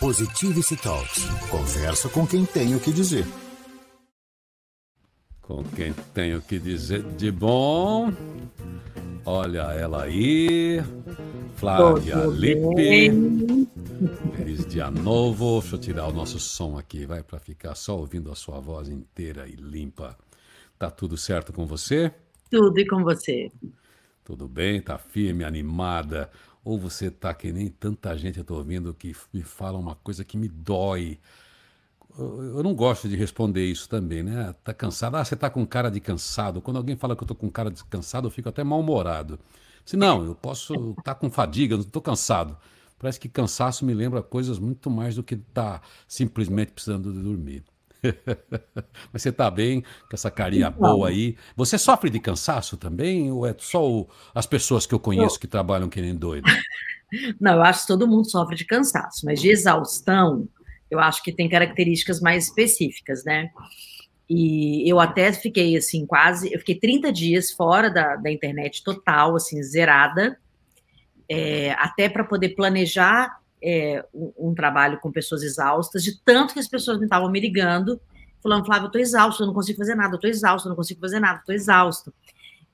Positivity Talks. Conversa com quem tem o que dizer. Com quem tem o que dizer de bom. Olha ela aí. Flávia Lippe. Feliz dia novo. Deixa eu tirar o nosso som aqui, vai, para ficar só ouvindo a sua voz inteira e limpa. Tá tudo certo com você? Tudo e com você. Tudo bem, tá firme, animada. Ou você tá que nem tanta gente eu tô ouvindo que me fala uma coisa que me dói. Eu não gosto de responder isso também, né? Tá cansado? Ah, você tá com cara de cansado. Quando alguém fala que eu tô com cara de cansado, eu fico até mal-humorado. Se não, eu posso estar tá com fadiga, não tô cansado. Parece que cansaço me lembra coisas muito mais do que tá simplesmente precisando de dormir. Mas você está bem com essa carinha então, boa aí. Você sofre de cansaço também? Ou é só o, as pessoas que eu conheço eu... que trabalham que nem doido? Não, eu acho que todo mundo sofre de cansaço, mas de exaustão, eu acho que tem características mais específicas, né? E eu até fiquei assim, quase, eu fiquei 30 dias fora da, da internet total, assim, zerada, é, até para poder planejar é, um, um, trabalho com pessoas exaustas, de tanto que as pessoas me estavam me ligando, falando, Flávio, eu estou exausto, eu não consigo fazer nada, eu estou exausto, eu não consigo fazer nada, estou exausto.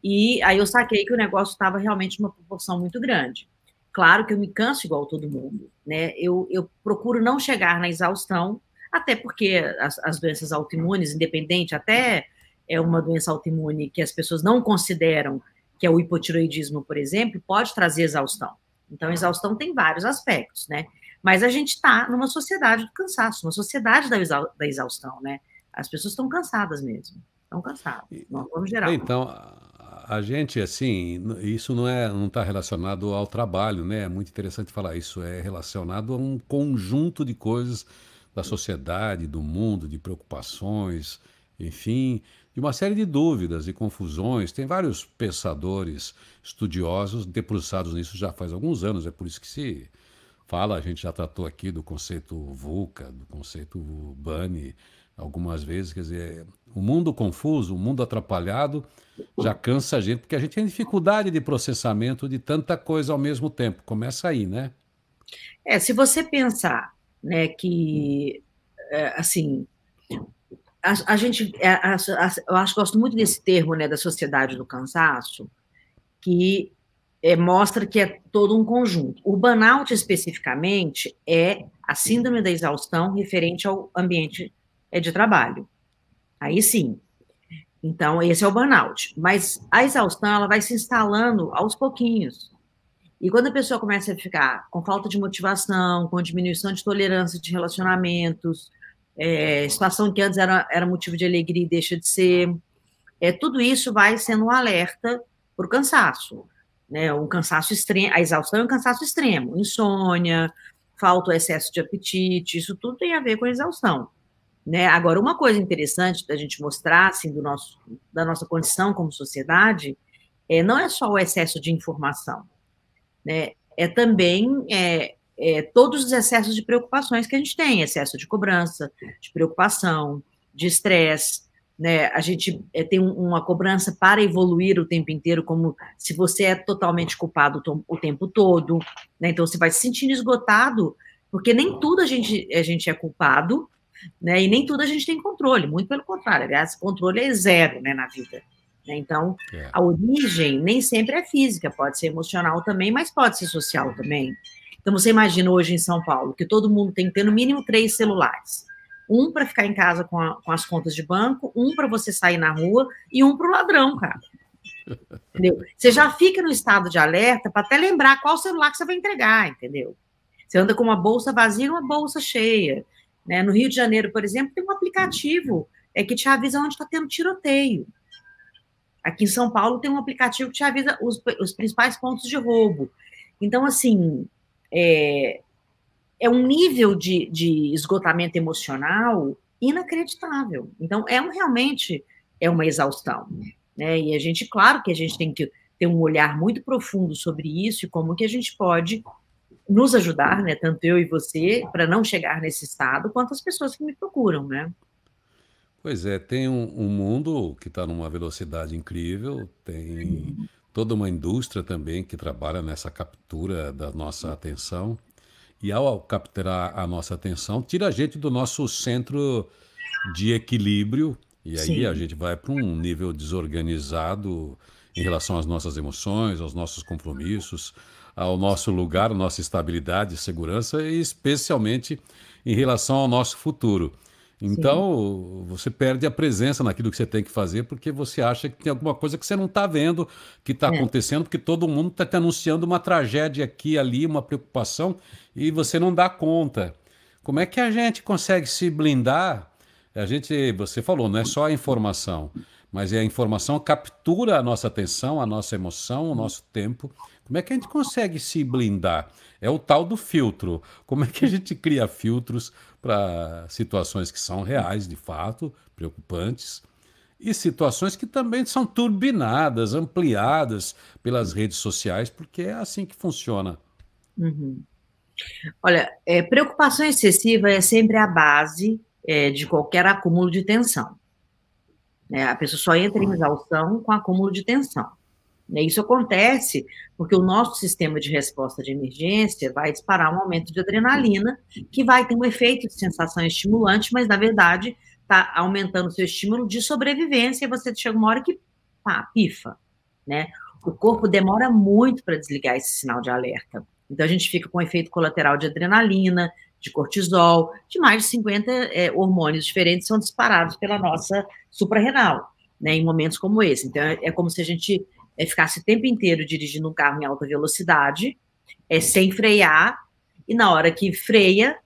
E aí eu saquei que o negócio estava realmente uma proporção muito grande. Claro que eu me canso igual todo mundo, né? Eu, eu procuro não chegar na exaustão, até porque as, as doenças autoimunes, independente, até é uma doença autoimune que as pessoas não consideram, que é o hipotiroidismo, por exemplo, pode trazer exaustão. Então, exaustão tem vários aspectos, né? Mas a gente está numa sociedade do cansaço, uma sociedade da, da exaustão, né? As pessoas estão cansadas mesmo, estão cansadas, vamos geral. Então, a gente, assim, isso não é, não está relacionado ao trabalho, né? É muito interessante falar isso. É relacionado a um conjunto de coisas da sociedade, do mundo, de preocupações, enfim, de uma série de dúvidas e confusões. Tem vários pensadores, estudiosos debruçados nisso já faz alguns anos. É por isso que se fala, a gente já tratou aqui do conceito VUCA, do conceito BANI algumas vezes. Quer dizer, o mundo confuso, o mundo atrapalhado já cansa a gente, porque a gente tem dificuldade de processamento de tanta coisa ao mesmo tempo. Começa aí, né? É, se você pensar, né, que, é, assim, a, a gente, a, é, a, eu acho gosto muito desse termo, né, da sociedade do cansaço, que é, mostra que é todo um conjunto. O burnout, especificamente, é a síndrome da exaustão referente ao ambiente é, de trabalho. Aí sim. Então, esse é o burnout. Mas a exaustão, ela vai se instalando aos pouquinhos. E quando a pessoa começa a ficar com falta de motivação, com diminuição de tolerância de relacionamentos, é, situação que antes era, era motivo de alegria e deixa de ser. É, tudo isso vai sendo um alerta para o cansaço. Né? Um cansaço extremo, a exaustão é um cansaço extremo, insônia, falta ou excesso de apetite, isso tudo tem a ver com a exaustão. Né? Agora, uma coisa interessante da gente mostrar, assim, do nosso, da nossa condição como sociedade, é, não é só o excesso de informação, né? é também é, é, todos os excessos de preocupações que a gente tem, excesso de cobrança, de preocupação, de estresse, né? A gente é, tem um, uma cobrança para evoluir o tempo inteiro, como se você é totalmente culpado o tempo todo, né? Então você vai se sentindo esgotado, porque nem tudo a gente, a gente é culpado, né? E nem tudo a gente tem controle, muito pelo contrário, aliás, controle é zero, né, na vida. Né? Então, é. a origem nem sempre é física, pode ser emocional também, mas pode ser social também. Então, você imagina hoje em São Paulo que todo mundo tem que ter no mínimo três celulares. Um para ficar em casa com, a, com, as contas de banco, um para você sair na rua e um para o ladrão, cara. Entendeu? Você já fica no estado de alerta para até lembrar qual celular que você vai entregar, entendeu? Você anda com uma bolsa vazia e uma bolsa cheia. Né? No Rio de Janeiro, por exemplo, tem um aplicativo é, que te avisa onde está tendo tiroteio. Aqui em São Paulo tem um aplicativo que te avisa os, os principais pontos de roubo. Então, assim, é, é um nível de, de esgotamento emocional inacreditável. Então, é um, realmente é uma exaustão. Né? E a gente, claro que a gente tem que ter um olhar muito profundo sobre isso e como que a gente pode nos ajudar, né, tanto eu e você, para não chegar nesse estado, quanto as pessoas que me procuram, né? Pois é, tem um, um mundo que está numa velocidade incrível, tem toda uma indústria também que trabalha nessa captura da nossa atenção. E ao capturar a nossa atenção, tira a gente do nosso centro de equilíbrio, e aí Sim. a gente vai para um nível desorganizado em relação às nossas emoções, aos nossos compromissos, ao nosso lugar, nossa estabilidade, segurança e especialmente em relação ao nosso futuro. Então, Sim. você perde a presença naquilo que você tem que fazer porque você acha que tem alguma coisa que você não está vendo, que está é. acontecendo, porque todo mundo está te anunciando uma tragédia aqui, ali, uma preocupação, e você não dá conta. Como é que a gente consegue se blindar? A gente, você falou, não é só a informação, mas é a informação captura a nossa atenção, a nossa emoção, o nosso tempo. Como é que a gente consegue se blindar? É o tal do filtro. Como é que a gente cria filtros para situações que são reais, de fato, preocupantes, e situações que também são turbinadas, ampliadas pelas redes sociais, porque é assim que funciona. Uhum. Olha, é, preocupação excessiva é sempre a base é, de qualquer acúmulo de tensão. É, a pessoa só entra em exaustão com acúmulo de tensão. Né? Isso acontece porque o nosso sistema de resposta de emergência vai disparar um aumento de adrenalina, que vai ter um efeito de sensação estimulante, mas na verdade está aumentando o seu estímulo de sobrevivência e você chega uma hora que pá, pifa, né? O corpo demora muito para desligar esse sinal de alerta. Então a gente fica com efeito colateral de adrenalina, de cortisol, de mais de 50 é, hormônios diferentes são disparados pela nossa suprarrenal, né, em momentos como esse. Então é, é como se a gente é, ficasse o tempo inteiro dirigindo um carro em alta velocidade, é, sem frear, e na hora que freia,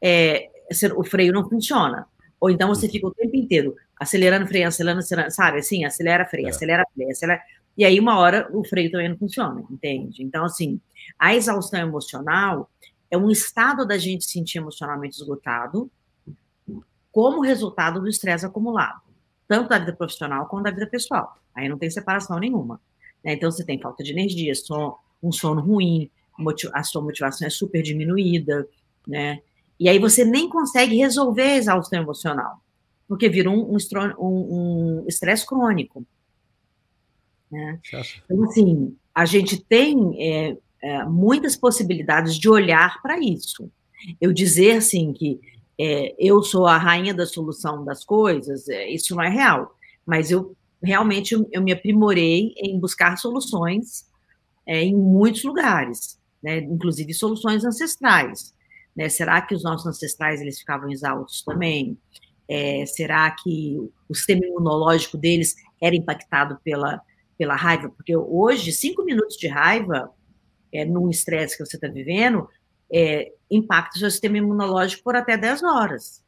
é, o freio não funciona. Ou então você fica o tempo inteiro acelerando, freando, acelerando, acelerando, sabe? Assim, acelera, freia, é. acelera, freia, acelera. E aí, uma hora, o freio também não funciona, entende? Então, assim, a exaustão emocional é um estado da gente se sentir emocionalmente esgotado como resultado do estresse acumulado, tanto da vida profissional quanto da vida pessoal. Aí não tem separação nenhuma. Né? Então, você tem falta de energia, um sono ruim, a sua motivação é super diminuída, né? E aí você nem consegue resolver a exaustão emocional, porque vira um, um, um estresse crônico. Né? Então, assim, a gente tem é, é, muitas possibilidades de olhar para isso. Eu dizer, assim, que é, eu sou a rainha da solução das coisas, é, isso não é real, mas eu realmente eu me aprimorei em buscar soluções é, em muitos lugares, né, inclusive soluções ancestrais. Né? Será que os nossos ancestrais eles ficavam exaustos também? É, será que o sistema imunológico deles era impactado pela, pela raiva? Porque hoje, cinco minutos de raiva, é, num estresse que você está vivendo, é, impacta o seu sistema imunológico por até 10 horas.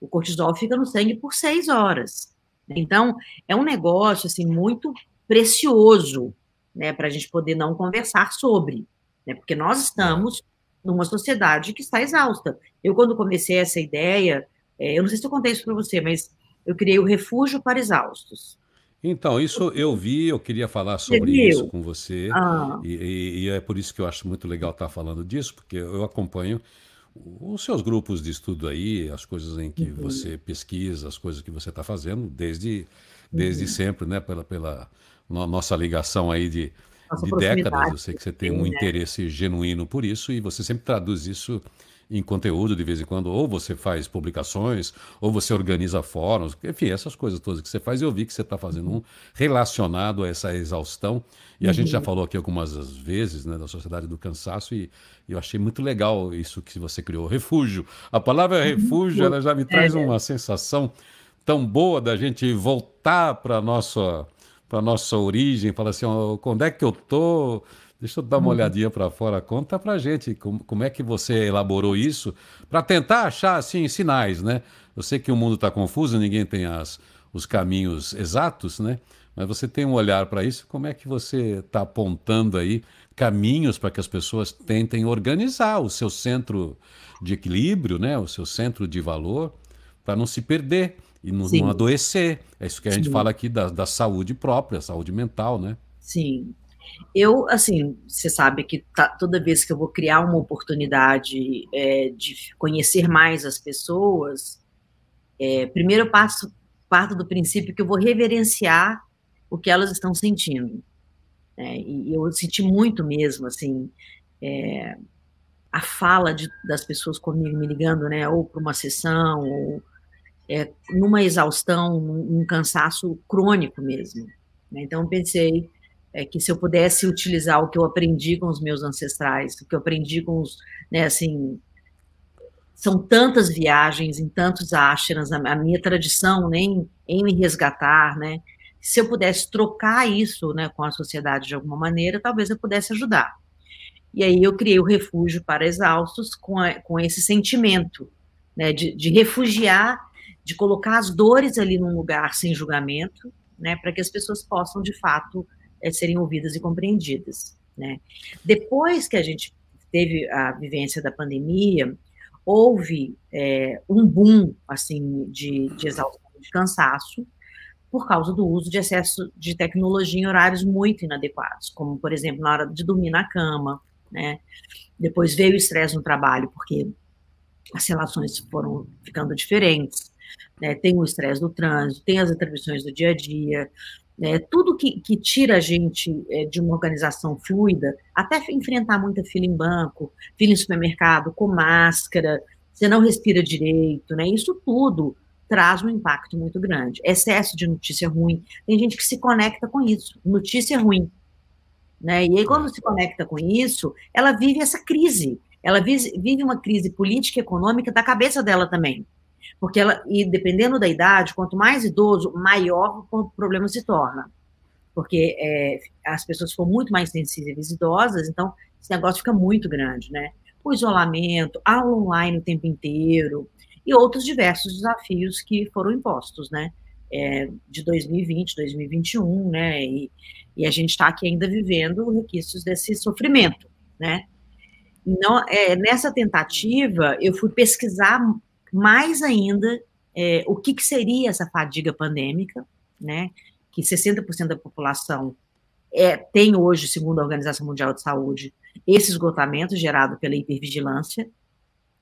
O cortisol fica no sangue por 6 horas. Então, é um negócio assim muito precioso, né, para a gente poder não conversar sobre, né, porque nós estamos numa sociedade que está exausta. Eu, quando comecei essa ideia, é, eu não sei se eu contei isso para você, mas eu criei o Refúgio para Exaustos. Então, isso eu vi, eu queria falar sobre isso com você, ah. e, e, é por isso que eu acho muito legal estar falando disso, porque eu acompanho os seus grupos de estudo aí, as coisas em que uhum. você pesquisa, as coisas que você está fazendo, desde, desde uhum. sempre, né? Pela, pela no, nossa ligação aí de, de décadas. Eu sei que você tem um né? interesse genuíno por isso e você sempre traduz isso em conteúdo de vez em quando, ou você faz publicações, ou você organiza fóruns, enfim, essas coisas todas que você faz. Eu vi que você está fazendo um relacionado a essa exaustão. E a uhum. gente já uhum. falou aqui algumas vezes né, da sociedade do cansaço, e, eu achei muito legal isso que você criou. Refúgio. A palavra refúgio, ela já me traz é. uma sensação tão boa da gente voltar para a nossa, nossa origem, falar assim, oh, quando é que eu estou? Deixa eu dar uma uhum. olhadinha para fora. Conta para gente como, como é que você elaborou isso para tentar achar assim sinais, né? Eu sei que o mundo está confuso, ninguém tem as, os caminhos exatos, né? Mas você tem um olhar para isso. Como é que você está apontando aí caminhos para que as pessoas tentem organizar o seu centro de equilíbrio, né? O seu centro de valor para não se perder e não, não, adoecer. É isso que a Sim. gente fala aqui da, da saúde própria, saúde mental, né? Sim, eu, assim, você sabe que tá, toda vez que eu vou criar uma oportunidade é, de conhecer mais as pessoas, é, primeiro eu passo, parto do princípio que eu vou reverenciar o que elas estão sentindo. É, e eu senti muito mesmo, assim, é, a fala de, das pessoas comigo me ligando, né, ou para uma sessão, ou é, numa exaustão, num, num cansaço crônico mesmo. Né? Então, pensei é, que se eu pudesse utilizar o que eu aprendi com os meus ancestrais, o que eu aprendi com os, né, assim, são tantas viagens em tantos ashrams, a, minha tradição né, em, em me resgatar, né, se eu pudesse trocar isso né, com a sociedade de alguma maneira, talvez eu pudesse ajudar. E aí eu criei o Refúgio para Exaustos com, a, com esse sentimento né, de, de refugiar, de colocar as dores ali num lugar sem julgamento, né, para que as pessoas possam, de fato, é, serem ouvidas e compreendidas. Né. Depois que a gente teve a vivência da pandemia, houve é, um boom assim de, de exaustão, de cansaço, por causa do uso de excesso de tecnologia em horários muito inadequados, como, por exemplo, na hora de dormir na cama, né? Depois veio o estresse no trabalho, porque as relações foram ficando diferentes, né? Tem o estresse do trânsito, tem as atribuições do dia a dia, né? tudo que, que tira a gente é, de uma organização fluida, até enfrentar muita fila em banco, fila em supermercado, com máscara, você não respira direito, né? Isso tudo traz um impacto muito grande. Excesso de notícia ruim. Tem gente que se conecta com isso. Notícia ruim. Né? E aí, quando se conecta com isso, ela vive essa crise. Ela vive uma crise política e econômica da cabeça dela também. Porque ela, e dependendo da idade, quanto mais idoso, maior o problema se torna. Porque é, as pessoas ficam muito mais sensíveis idosas, então esse negócio fica muito grande, né? O isolamento, aula online o tempo inteiro, e outros diversos desafios que foram impostos, né? É, de 2020, 2021, né? E, e a gente está aqui ainda vivendo requisitos desse sofrimento, né? Não, é, nessa tentativa, eu fui pesquisar mais ainda é, o que, que, seria essa fadiga pandêmica, né? Que 60% da população é, tem hoje, segundo a Organização Mundial de Saúde, esse esgotamento gerado pela hipervigilância,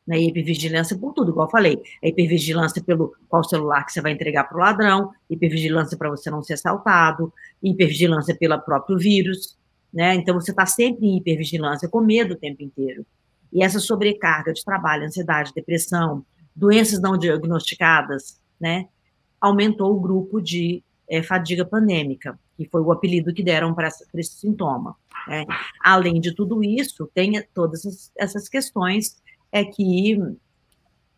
né, hipervigilância por tudo, igual eu falei. É hipervigilância pelo qual celular que você vai entregar para o ladrão, hipervigilância para você não ser assaltado, hipervigilância pelo próprio vírus, né? Então você está sempre em hipervigilância, com medo o tempo inteiro. E essa sobrecarga de trabalho, ansiedade, depressão, doenças não diagnosticadas, né? Aumentou o grupo de é, fadiga pandêmica, que foi o apelido que deram para esse sintoma. Né? Além de tudo isso, tem todas essas, questões é que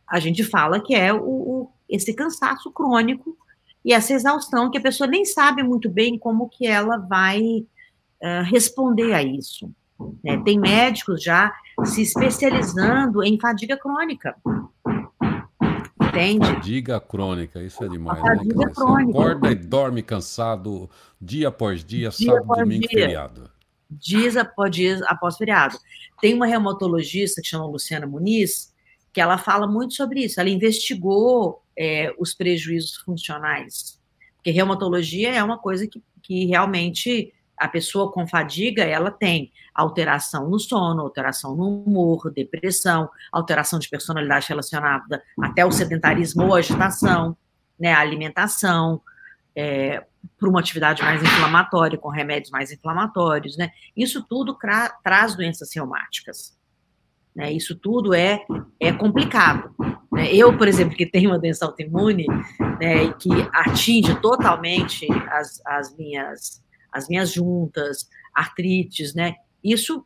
a gente fala que é o, o, esse cansaço crônico e essa exaustão que a pessoa nem sabe muito bem como que ela vai uh, responder a isso. Né? Tem médicos já se especializando em fadiga crônica. Entende? Fadiga crônica, isso é demais, né? Fadiga crônica. Acorda e dorme cansado dia após dia, dia sábado, após domingo, dia. feriado dias após dias após feriado. Tem uma reumatologista que chama Luciana Muniz, que ela fala muito sobre isso. Ela investigou é, os prejuízos funcionais, porque reumatologia é uma coisa que, que realmente a pessoa com fadiga, ela tem alteração no sono, alteração no humor, depressão, alteração de personalidade relacionada até o sedentarismo ou agitação, né, alimentação, é, para uma atividade mais inflamatória, com remédios mais inflamatórios, né? Isso tudo traz doenças reumáticas. Né? Isso tudo é, é complicado. Né? Eu, por exemplo, que tenho uma doença autoimune, né, e que atinge totalmente as, as, minhas, as minhas juntas, artrites, né? Isso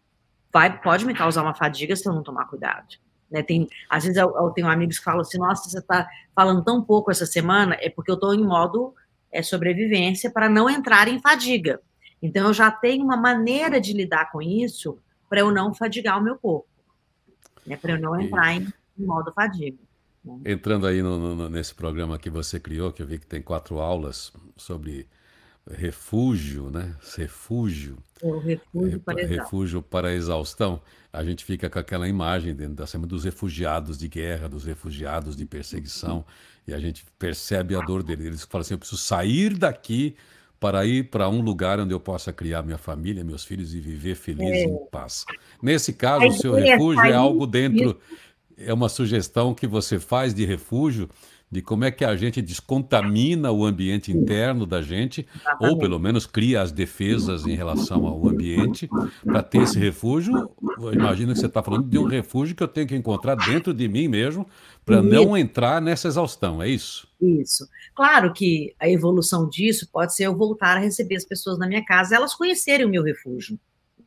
vai, pode me causar uma fadiga se eu não tomar cuidado. Né, tem, às vezes eu, eu tenho amigos que falam assim, nossa, você está falando tão pouco essa semana, é porque eu estou em modo é, sobrevivência para não entrar em fadiga. Então, eu já tenho uma maneira de lidar com isso para eu não fadigar o meu corpo, né, para eu não entrar em, em modo fadiga. Né? Entrando aí no, no, nesse programa que você criou, que eu vi que tem quatro aulas sobre refúgio, né? Refúgio. O refúgio para, refúgio para exaustão. A gente fica com aquela imagem dentro da cima dos refugiados de guerra, dos refugiados de perseguição, e a gente percebe a dor deles. Eles falam assim: eu preciso sair daqui para ir para um lugar onde eu possa criar minha família, meus filhos e viver feliz é. em paz. Nesse caso, o seu refúgio é algo dentro, é uma sugestão que você faz de refúgio de como é que a gente descontamina o ambiente interno da gente, ou pelo menos cria as defesas em relação ao ambiente, para ter esse refúgio. Imagina que você está falando de um refúgio que eu tenho que encontrar dentro de mim mesmo, para não entrar nessa exaustão, é isso? Isso. Claro que a evolução disso pode ser eu voltar a receber as pessoas na minha casa, elas conhecerem o meu refúgio.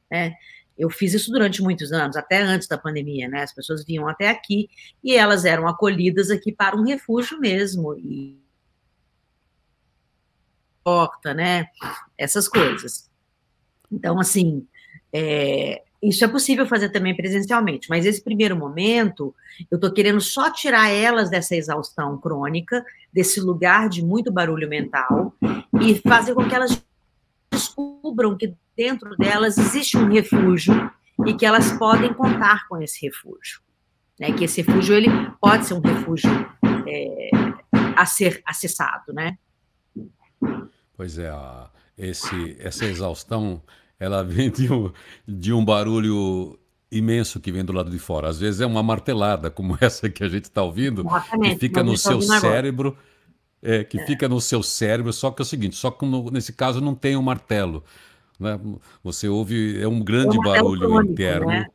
Né? Eu fiz isso durante muitos anos, até antes da pandemia, né? As pessoas vinham até aqui e elas eram acolhidas aqui para um refúgio mesmo. E porta, né? Essas coisas. Então, assim, é, isso é possível fazer também presencialmente, mas esse primeiro momento, eu estou querendo só tirar elas dessa exaustão crônica, desse lugar de muito barulho mental, e fazer com que elas descubram que dentro delas existe um refúgio e que elas podem contar com esse refúgio. Né? Que esse refúgio ele pode ser um refúgio é, a ser acessado, né? Pois é, esse, essa exaustão ela vem de um, de um barulho imenso que vem do lado de fora. Às vezes é uma martelada, como essa que a gente está ouvindo, que fica no seu cérebro, é, que é. fica no seu cérebro. Só que é o seguinte, só que no, nesse caso não tem um martelo. Né? Você ouve, é um grande é um barulho crônico, interno né?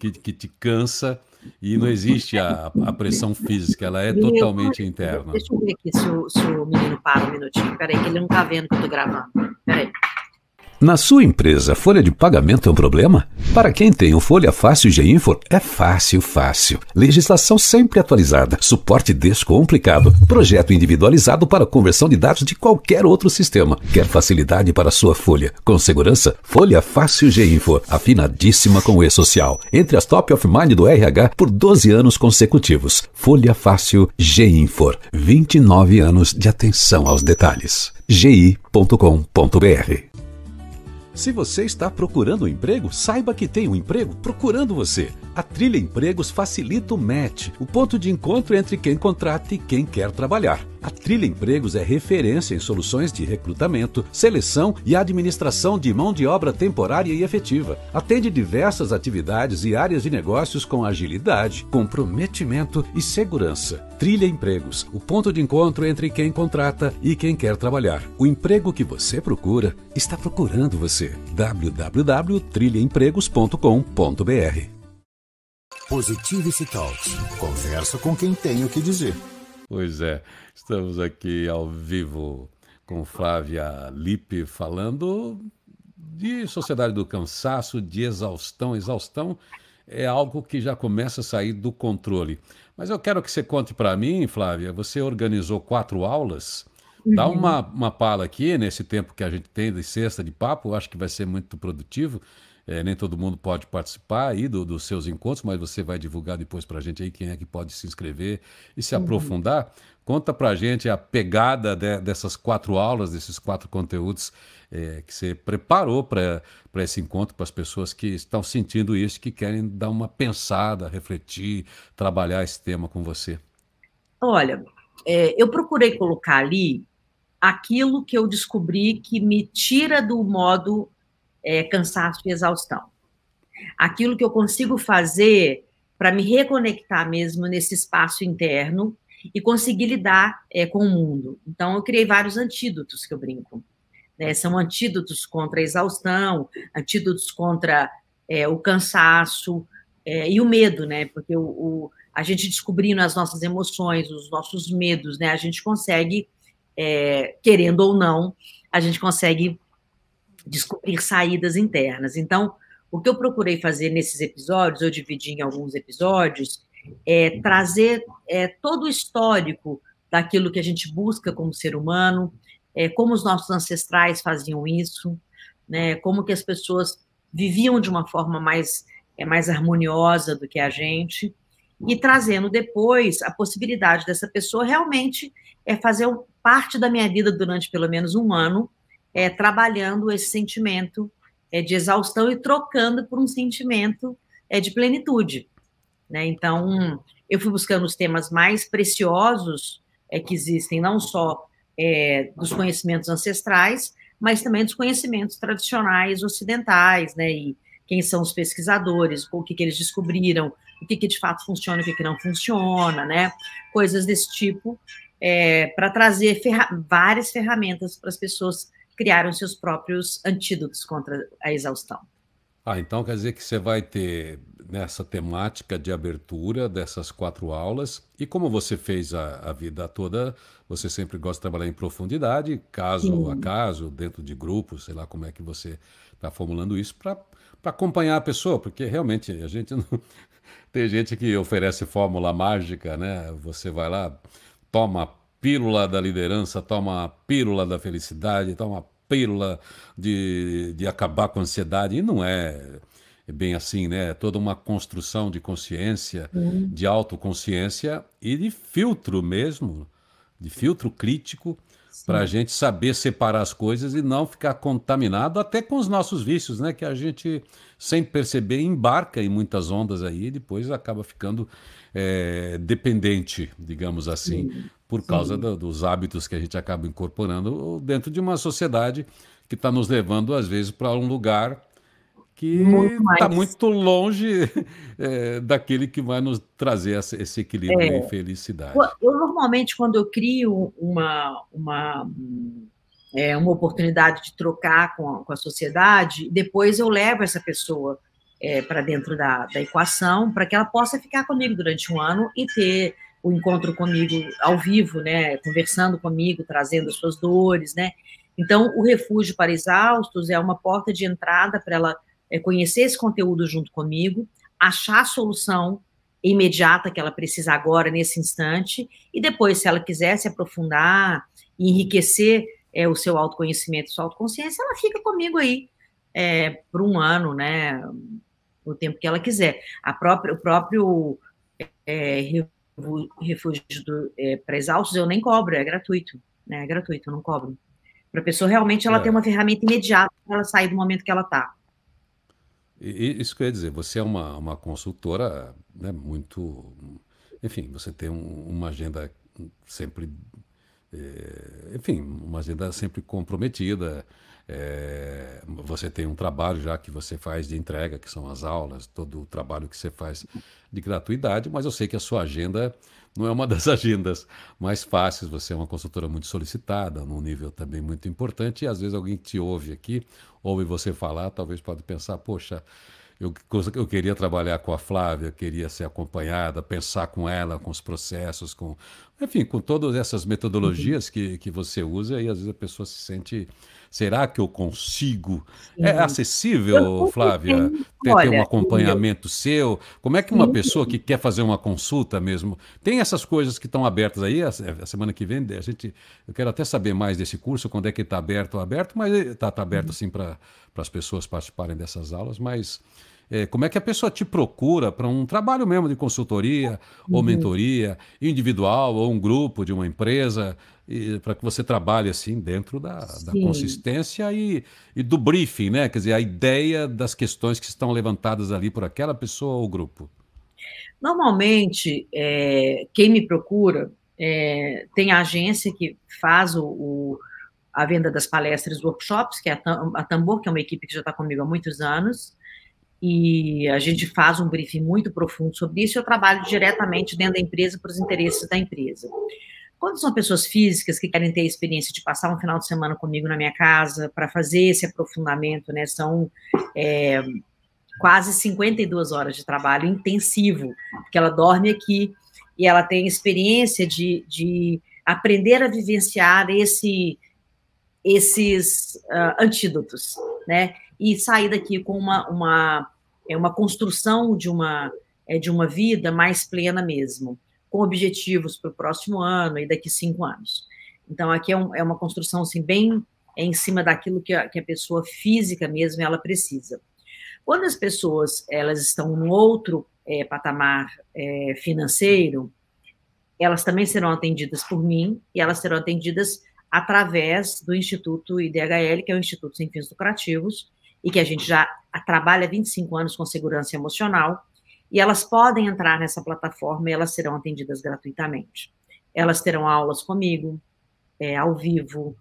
que, que, que, te cansa e não existe a, a pressão física, ela é menino, totalmente interna. Deixa eu ver aqui se o, se o menino para um minutinho. Peraí, que ele não está vendo que eu estou gravando. Peraí. Na sua empresa, folha de pagamento é um problema? Para quem tem o Folha Fácil G-Infor, é fácil, fácil. Legislação sempre atualizada, suporte descomplicado, projeto individualizado para conversão de dados de qualquer outro sistema. Quer facilidade para sua folha? Com segurança? Folha Fácil G-Infor, afinadíssima com o E-Social. Entre as top of mind do RH por 12 anos consecutivos. Folha Fácil G-Infor, 29 anos de atenção aos detalhes. gi.com.br se você está procurando um emprego, saiba que tem um emprego procurando você. A Trilha Empregos facilita o match, o ponto de encontro entre quem contrata e quem quer trabalhar. A Trilha Empregos é referência em soluções de recrutamento, seleção e administração de mão de obra temporária e efetiva. Atende diversas atividades e áreas de negócios com agilidade, comprometimento e segurança. Trilha Empregos, o ponto de encontro entre quem contrata e quem quer trabalhar. O emprego que você procura está procurando você. www.trilhaempregos.com.br Positivity Talks. Conversa com quem tem o que dizer. Pois é, estamos aqui ao vivo com Flávia Lippe falando de sociedade do cansaço, de exaustão. Exaustão é algo que já começa a sair do controle. Mas eu quero que você conte para mim, Flávia, você organizou quatro aulas. Uhum. Dá uma, uma pala aqui, nesse tempo que a gente tem de sexta de papo, acho que vai ser muito produtivo. É, nem todo mundo pode participar aí do, dos seus encontros, mas você vai divulgar depois para a gente aí quem é que pode se inscrever e se uhum. aprofundar. Conta para a gente a pegada de, dessas quatro aulas, desses quatro conteúdos é, que você preparou para esse encontro, para as pessoas que estão sentindo isso, que querem dar uma pensada, refletir, trabalhar esse tema com você. Olha, é, eu procurei colocar ali aquilo que eu descobri que me tira do modo é, cansaço e exaustão. Aquilo que eu consigo fazer para me reconectar mesmo nesse espaço interno e conseguir lidar é, com o mundo. Então, eu criei vários antídotos que eu brinco. Né? São antídotos contra a exaustão, antídotos contra é, o cansaço é, e o medo, né? Porque o, o, a gente descobrindo as nossas emoções, os nossos medos, né? A gente consegue, é, querendo ou não, a gente consegue descobrir saídas internas. Então, o que eu procurei fazer nesses episódios, eu dividi em alguns episódios, é trazer é, todo o histórico daquilo que a gente busca como ser humano, é, como os nossos ancestrais faziam isso, né, como que as pessoas viviam de uma forma mais, é, mais harmoniosa do que a gente, e trazendo depois a possibilidade dessa pessoa realmente é fazer parte da minha vida durante pelo menos um ano, é, trabalhando esse sentimento é, de exaustão e trocando por um sentimento é, de plenitude. Né? Então, eu fui buscando os temas mais preciosos é, que existem, não só é, dos conhecimentos ancestrais, mas também dos conhecimentos tradicionais ocidentais, né? E quem são os pesquisadores, o que, que eles descobriram, o que, que de fato funciona, o que, que não funciona, né? Coisas desse tipo, é, para trazer ferra várias ferramentas para as pessoas criarem seus próprios antídotos contra a exaustão. Ah, então quer dizer que você vai ter nessa temática de abertura dessas quatro aulas, e como você fez a, a vida toda, você sempre gosta de trabalhar em profundidade, caso Sim. a caso, dentro de grupos, sei lá como é que você está formulando isso, para acompanhar a pessoa, porque realmente a gente não. Tem gente que oferece fórmula mágica, né? Você vai lá, toma a pílula da liderança, toma a pílula da felicidade, toma a pílula de, de acabar com a ansiedade, e não é bem assim, né? É toda uma construção de consciência, uhum. de autoconsciência e de filtro mesmo, de filtro crítico, para a gente saber separar as coisas e não ficar contaminado até com os nossos vícios, né? Que a gente, sem perceber, embarca em muitas ondas aí e depois acaba ficando é, dependente, digamos assim, Sim. por causa do, dos hábitos que a gente acaba incorporando dentro de uma sociedade que está nos levando, às vezes, para um lugar que está muito longe é, daquele que vai nos trazer esse equilíbrio é, e felicidade. Eu, normalmente, quando eu crio uma, uma, é, uma oportunidade de trocar com a, com a sociedade, depois eu levo essa pessoa é, para dentro da, da equação, para que ela possa ficar comigo durante um ano e ter o encontro comigo ao vivo, né, conversando comigo, trazendo as suas dores, né. Então, o refúgio para exaustos é uma porta de entrada para ela é, conhecer esse conteúdo junto comigo, achar a solução imediata que ela precisa agora, nesse instante, e depois, se ela quiser se aprofundar e enriquecer é, o seu autoconhecimento, sua autoconsciência, ela fica comigo aí é, por um ano, né? O tempo que ela quiser. A própria, o próprio é, refúgio é, para exaustos eu nem cobro, é gratuito, né? É gratuito, eu não cobro. Para a pessoa realmente ela é. ter uma ferramenta imediata para ela sair do momento que ela está. E, isso quer dizer, você é uma, uma consultora né, muito. Enfim, você tem um, uma agenda sempre. É, enfim, uma agenda sempre comprometida. É, você tem um trabalho já que você faz de entrega, que são as aulas, todo o trabalho que você faz de gratuidade, mas eu sei que a sua agenda não é uma das agendas mais fáceis. Você é uma consultora muito solicitada, num nível também muito importante, e às vezes alguém te ouve aqui, ouve você falar, talvez pode pensar, poxa, eu, eu queria trabalhar com a Flávia, queria ser acompanhada, pensar com ela, com os processos, com, enfim, com todas essas metodologias uhum. que, que você usa, e às vezes a pessoa se sente Será que eu consigo? Sim. É acessível, Flávia, ter, Olha, ter um acompanhamento seu? Como é que uma pessoa que quer fazer uma consulta mesmo, tem essas coisas que estão abertas aí? A, a, semana que vem, a gente, eu quero até saber mais desse curso, quando é que está aberto ou aberto, mas está tá aberto assim para as pessoas participarem dessas aulas, mas é, como é que a pessoa te procura para um trabalho mesmo de consultoria uhum. ou mentoria individual ou um grupo de uma empresa para que você trabalhe assim dentro da, da consistência e, e, do briefing, né? Quer dizer, a ideia das questões que estão levantadas ali por aquela pessoa ou grupo. Normalmente, é, quem me procura é, tem a agência que faz o, o, a venda das palestras, workshops, que é a Tambor, que é uma equipe que já está comigo há muitos anos, e a gente faz um briefing muito profundo sobre isso. Eu trabalho diretamente dentro da empresa para os interesses da empresa. Quando são pessoas físicas que querem ter a experiência de passar um final de semana comigo na minha casa para fazer esse aprofundamento, né? São é, quase 52 horas de trabalho intensivo, porque ela dorme aqui e ela tem experiência de, de aprender a vivenciar esse, esses uh, antídotos, né? E sair daqui com uma, uma, é uma construção de uma, é, de uma vida mais plena mesmo, com objetivos para o próximo ano e daqui cinco anos. Então, aqui é, um, é uma construção assim, bem é em cima daquilo que a, que a pessoa física mesmo ela precisa. Quando as pessoas elas estão num outro é, patamar é, financeiro, elas também serão atendidas por mim e elas serão atendidas através do Instituto IDHL, que é o Instituto Sem Fins Lucrativos, e que a gente já trabalha há 25 anos com segurança emocional, e elas podem entrar nessa plataforma e elas serão atendidas gratuitamente. Elas terão aulas comigo, é, ao vivo,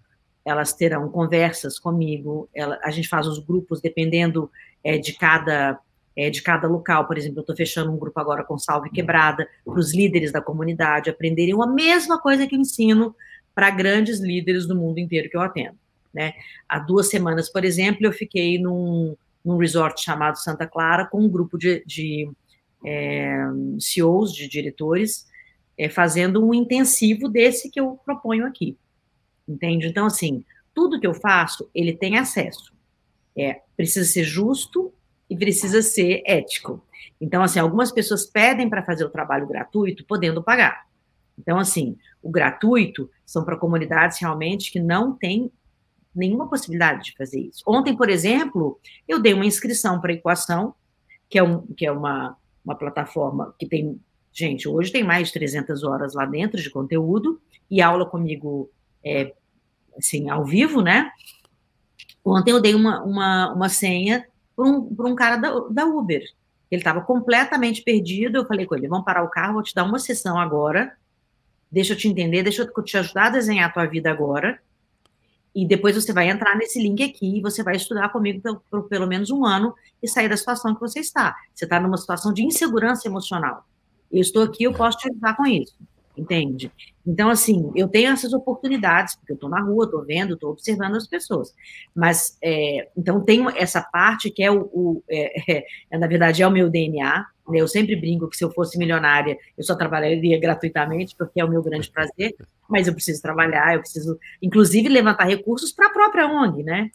elas terão conversas comigo, ela, a gente faz os grupos dependendo é, de cada é, de cada local. Por exemplo, eu estou fechando um grupo agora com Salve Quebrada, para os líderes da comunidade aprenderem a mesma coisa que eu ensino para grandes líderes do mundo inteiro que eu atendo. Né? Há duas semanas, por exemplo, eu fiquei num, num resort chamado Santa Clara com um grupo de, de é, CEOs, de diretores, é, fazendo um intensivo desse que eu proponho aqui. Entende? Então, assim, tudo que eu faço, ele tem acesso. É, precisa ser justo e precisa ser ético. Então, assim, algumas pessoas pedem para fazer o trabalho gratuito, podendo pagar. Então, assim, o gratuito são para comunidades realmente que não têm nenhuma possibilidade de fazer isso. Ontem, por exemplo, eu dei uma inscrição para a Equação, que é, um, que é uma, uma plataforma que tem, gente, hoje tem mais de 300 horas lá dentro de conteúdo, e aula comigo, é, assim, ao vivo, né? Ontem eu dei uma, uma, uma senha por um, um cara da, da Uber. Ele estava completamente perdido. Eu falei com ele: vamos parar o carro, vou te dar uma sessão agora. Deixa eu te entender, deixa eu te ajudar a desenhar a tua vida agora. E depois você vai entrar nesse link aqui e você vai estudar comigo por, por pelo menos um ano e sair da situação que você está. Você está numa situação de insegurança emocional. Eu estou aqui, eu posso te ajudar com isso entende? Então, assim, eu tenho essas oportunidades, porque eu estou na rua, estou vendo, estou observando as pessoas. Mas, é, então, tem essa parte que é o, o é, é, na verdade, é o meu DNA. Né? Eu sempre brinco que se eu fosse milionária, eu só trabalharia gratuitamente, porque é o meu grande prazer, mas eu preciso trabalhar, eu preciso, inclusive, levantar recursos para a própria ONG, né?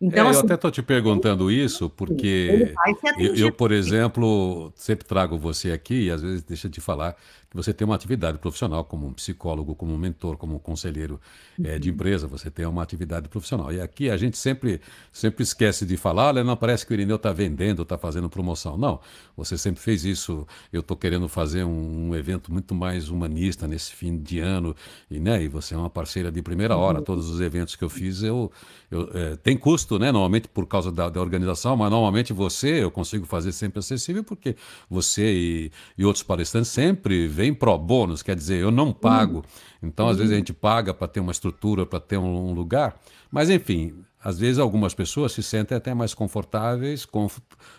Então, é, assim, eu até estou te perguntando isso porque eu, eu, por exemplo, sempre trago você aqui e às vezes deixa de falar que você tem uma atividade profissional como um psicólogo, como um mentor, como um conselheiro é, de uhum. empresa, você tem uma atividade profissional. E aqui a gente sempre, sempre esquece de falar, olha, não parece que o Irineu está vendendo, está fazendo promoção. Não, você sempre fez isso. Eu estou querendo fazer um, um, evento muito mais humanista nesse fim de ano, e, né, e você é uma parceira de primeira hora. Uhum. Todos os eventos que eu fiz, eu, eu é, tem custo, né, normalmente por causa da, da, organização, mas normalmente você eu consigo fazer sempre acessível, porque você e, e outros palestrantes sempre vem pro bônus, quer dizer, eu não pago. Uhum. Então, às vezes, a gente paga para ter uma estrutura, para ter um, lugar. Mas, enfim, às vezes algumas pessoas se sentem até mais confortáveis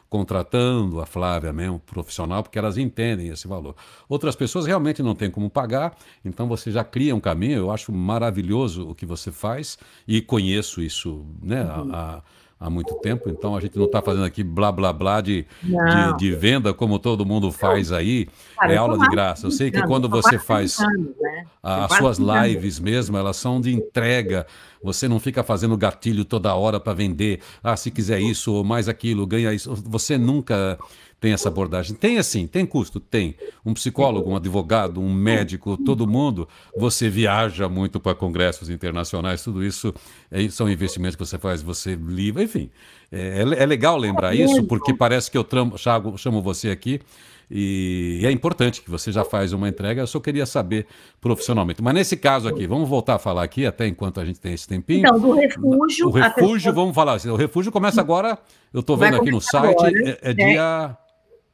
contratando a Flávia mesmo, profissional, porque elas entendem esse valor. Outras pessoas realmente não têm como pagar, então você já cria um caminho. Eu acho maravilhoso o que você faz e conheço isso, né? Uhum. A, a, há muito tempo, então a gente não está fazendo aqui blá blá blá de, de, de, venda como todo mundo faz aí, Cara, é aula de graça. Eu sei que quando você faz né? as suas lives mesmo, elas são de entrega, você não fica fazendo gatilho toda hora para vender, ah, se quiser isso ou mais aquilo, ganha isso. Você nunca tem essa abordagem. Tem assim, tem custo? Tem. Um psicólogo, um advogado, um médico, todo mundo, você viaja muito para congressos internacionais, tudo isso é, são investimentos que você faz, você livra, enfim. É, é, é legal lembrar isso, porque parece que eu tramo, chamo, chamo você aqui e é importante que você já faz uma entrega, eu só queria saber profissionalmente. Mas nesse caso aqui, vamos voltar a falar aqui, até enquanto a gente tem esse tempinho. Então, do refúgio. O refúgio, pessoa... vamos falar assim, o refúgio começa agora, eu estou vendo aqui no site, agora, é, é né? dia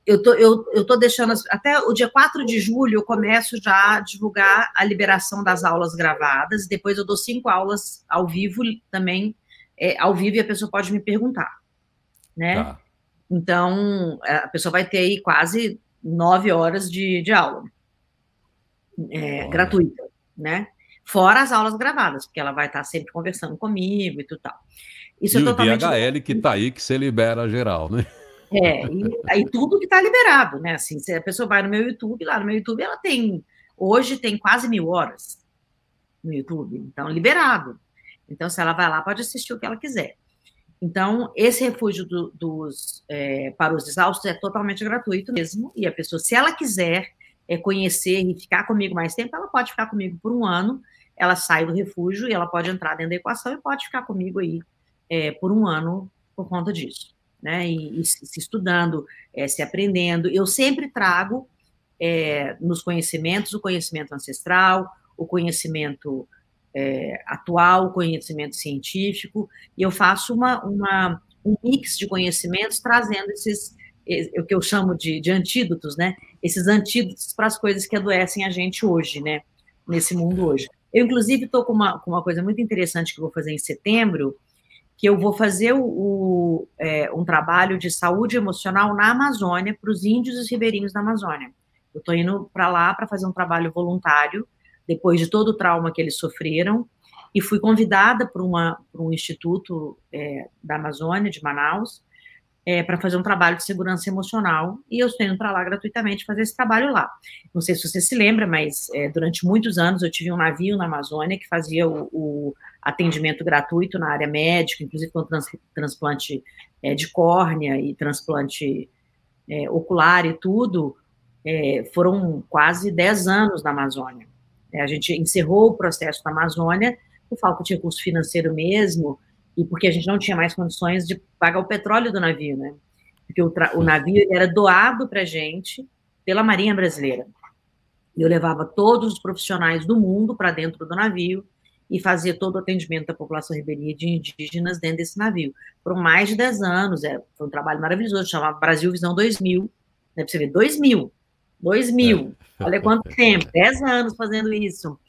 eu tô, eu, eu tô deixando até o dia 4 de julho eu começo já a divulgar a liberação das aulas gravadas, depois eu dou cinco aulas ao vivo também, é, ao vivo e a pessoa pode me perguntar, né? Tá. Então, a pessoa vai ter aí quase nove horas de, de aula é, gratuita, né? Fora as aulas gravadas, porque ela vai estar sempre conversando comigo e tudo tal. Isso e é totalmente... o DHL que está aí, que você libera geral, né? É, e aí tudo que está liberado, né? Assim, se a pessoa vai no meu YouTube, lá no meu YouTube ela tem, hoje tem quase mil horas no YouTube, então liberado. Então, se ela vai lá, pode assistir o que ela quiser. Então, esse refúgio do, dos, é, para os exaustos é totalmente gratuito mesmo, e a pessoa, se ela quiser é, conhecer e ficar comigo mais tempo, ela pode ficar comigo por um ano, ela sai do refúgio e ela pode entrar dentro da equação e pode ficar comigo aí é, por um ano por conta disso né? E, e se estudando, é, se aprendendo. Eu sempre trago é, nos conhecimentos o conhecimento ancestral, o conhecimento é, atual, o conhecimento científico, e eu faço uma, uma, um mix de conhecimentos trazendo esses, o que eu chamo de, de antídotos, né? Esses antídotos para as coisas que adoecem a gente hoje, né? Nesse mundo hoje. Eu, inclusive, estou com uma, com uma coisa muito interessante que vou fazer em setembro, que eu vou fazer o, o, é, um trabalho de saúde emocional na Amazônia para os índios e ribeirinhos da Amazônia. Eu estou indo para lá para fazer um trabalho voluntário, depois de todo o trauma que eles sofreram, e fui convidada por um instituto é, da Amazônia, de Manaus, é, para fazer um trabalho de segurança emocional, e eu estou indo para lá gratuitamente fazer esse trabalho lá. Não sei se você se lembra, mas é, durante muitos anos eu tive um navio na Amazônia que fazia o, o atendimento gratuito na área médica, inclusive com trans, transplante é, de córnea e transplante é, ocular e tudo, é, foram quase 10 anos na Amazônia. É, a gente encerrou o processo na Amazônia por falta de recurso financeiro mesmo, e porque a gente não tinha mais condições de pagar o petróleo do navio, né? Porque o, o navio era doado para a gente pela Marinha Brasileira. Eu levava todos os profissionais do mundo para dentro do navio e fazia todo o atendimento da população ribeirinha de indígenas dentro desse navio. Foram mais de 10 anos, é, foi um trabalho maravilhoso, chamava Brasil Visão 2000, né, para você ver, 2000, 2000, é. olha quanto tempo, 10 anos fazendo isso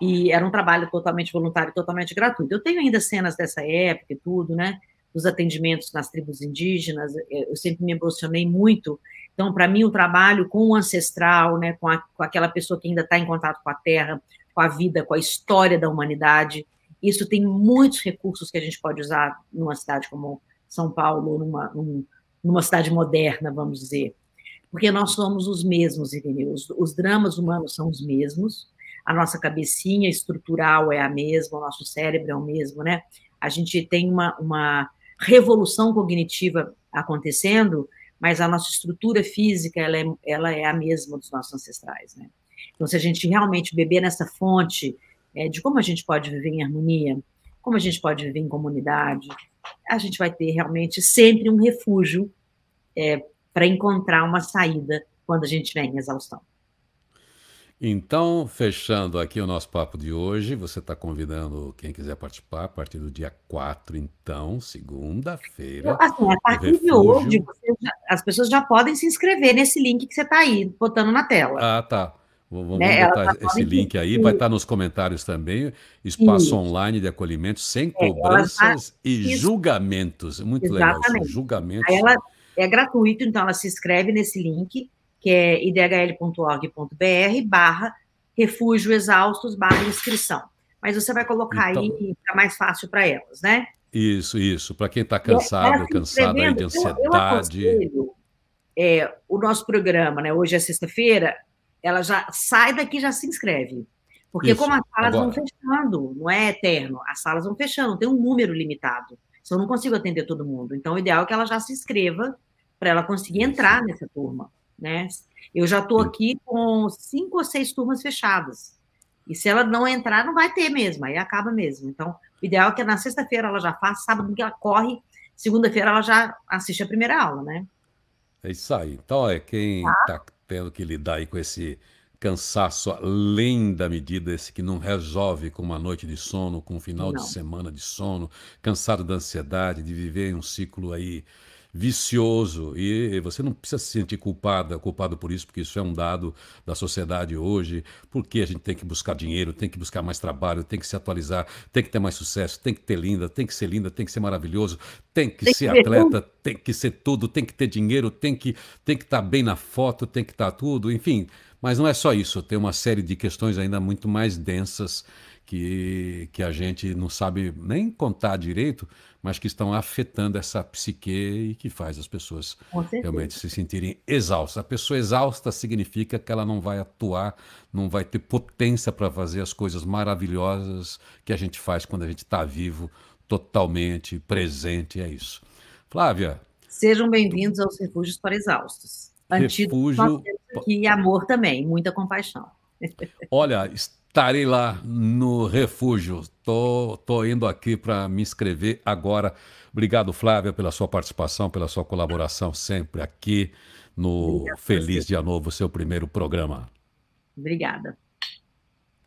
e era um trabalho totalmente voluntário, totalmente gratuito. Eu tenho ainda cenas dessa época e tudo, né? Dos atendimentos nas tribos indígenas, é, eu sempre me emocionei muito. Então, para mim, o trabalho com o ancestral, né, com, a, com aquela pessoa que ainda está em contato com a terra, com a vida, com a história da humanidade, isso tem muitos recursos que a gente pode usar numa cidade como São Paulo, numa, numa cidade moderna, vamos dizer. Porque nós somos os mesmos, Ireneu. Os, os dramas humanos são os mesmos, a nossa cabecinha estrutural é a mesma, o nosso cérebro é o mesmo, né? A gente tem uma, uma revolução cognitiva acontecendo, mas a nossa estrutura física ela é, ela é a mesma dos nossos ancestrais, né? Então, se a gente realmente beber nessa fonte é, de como a gente pode viver em harmonia, como a gente pode viver em comunidade, a gente vai ter realmente sempre um refúgio é, para encontrar uma saída quando a gente vem em exaustão. Então, fechando aqui o nosso papo de hoje, você está convidando quem quiser participar a partir do dia 4, então, segunda-feira. Assim, a partir de hoje, já, as pessoas já podem se inscrever nesse link que você está aí, botando na tela. Ah, tá. Vamos né? botar esse link aí, vai estar tá nos comentários também. Espaço Isso. online de acolhimento sem é, cobranças tá... e julgamentos. Muito Exatamente. legal isso, julgamentos. Aí ela é gratuito, então ela se inscreve nesse link que é idhl.org.br barra refúgio exaustos barra inscrição. Mas você vai colocar então, aí, fica mais fácil para elas, né? Isso, isso. Para quem está cansado, cansado aí de ansiedade. Eu, eu é, o nosso programa, né? Hoje é sexta-feira, ela já sai daqui já se inscreve. Porque isso, como as salas agora. vão fechando, não é eterno, as salas vão fechando, tem um número limitado. Se eu não consigo atender todo mundo. Então, o ideal é que ela já se inscreva para ela conseguir entrar nessa turma né? Eu já estou aqui com cinco ou seis turmas fechadas. E se ela não entrar, não vai ter mesmo, aí acaba mesmo. Então, o ideal é que na sexta-feira ela já faça, sábado que ela corre, segunda-feira ela já assiste a primeira aula, né? É isso aí. Então, é quem está tá tendo que lidar aí com esse cansaço além da medida, esse que não resolve com uma noite de sono, com um final não. de semana de sono, cansado da ansiedade, de viver em um ciclo aí vicioso e você não precisa se sentir culpada, culpado por isso, porque isso é um dado da sociedade hoje, porque a gente tem que buscar dinheiro, tem que buscar mais trabalho, tem que se atualizar, tem que ter mais sucesso, tem que ter linda, tem que ser linda, tem que ser maravilhoso, tem que tem ser que atleta, tem que ser tudo, tem que ter dinheiro, tem que tem que estar tá bem na foto, tem que estar tá tudo, enfim. Mas não é só isso, tem uma série de questões ainda muito mais densas que, que a gente não sabe nem contar direito, mas que estão afetando essa psique e que faz as pessoas realmente se sentirem exaustas. A pessoa exausta significa que ela não vai atuar, não vai ter potência para fazer as coisas maravilhosas que a gente faz quando a gente está vivo, totalmente presente. É isso. Flávia. Sejam bem-vindos aos Refúgios para Exaustos. Refúgio. E amor também, muita compaixão. Olha, Estarei lá no refúgio. Tô, tô indo aqui para me inscrever agora. Obrigado, Flávia, pela sua participação, pela sua colaboração sempre aqui no Feliz Dia Novo, seu primeiro programa. Obrigada.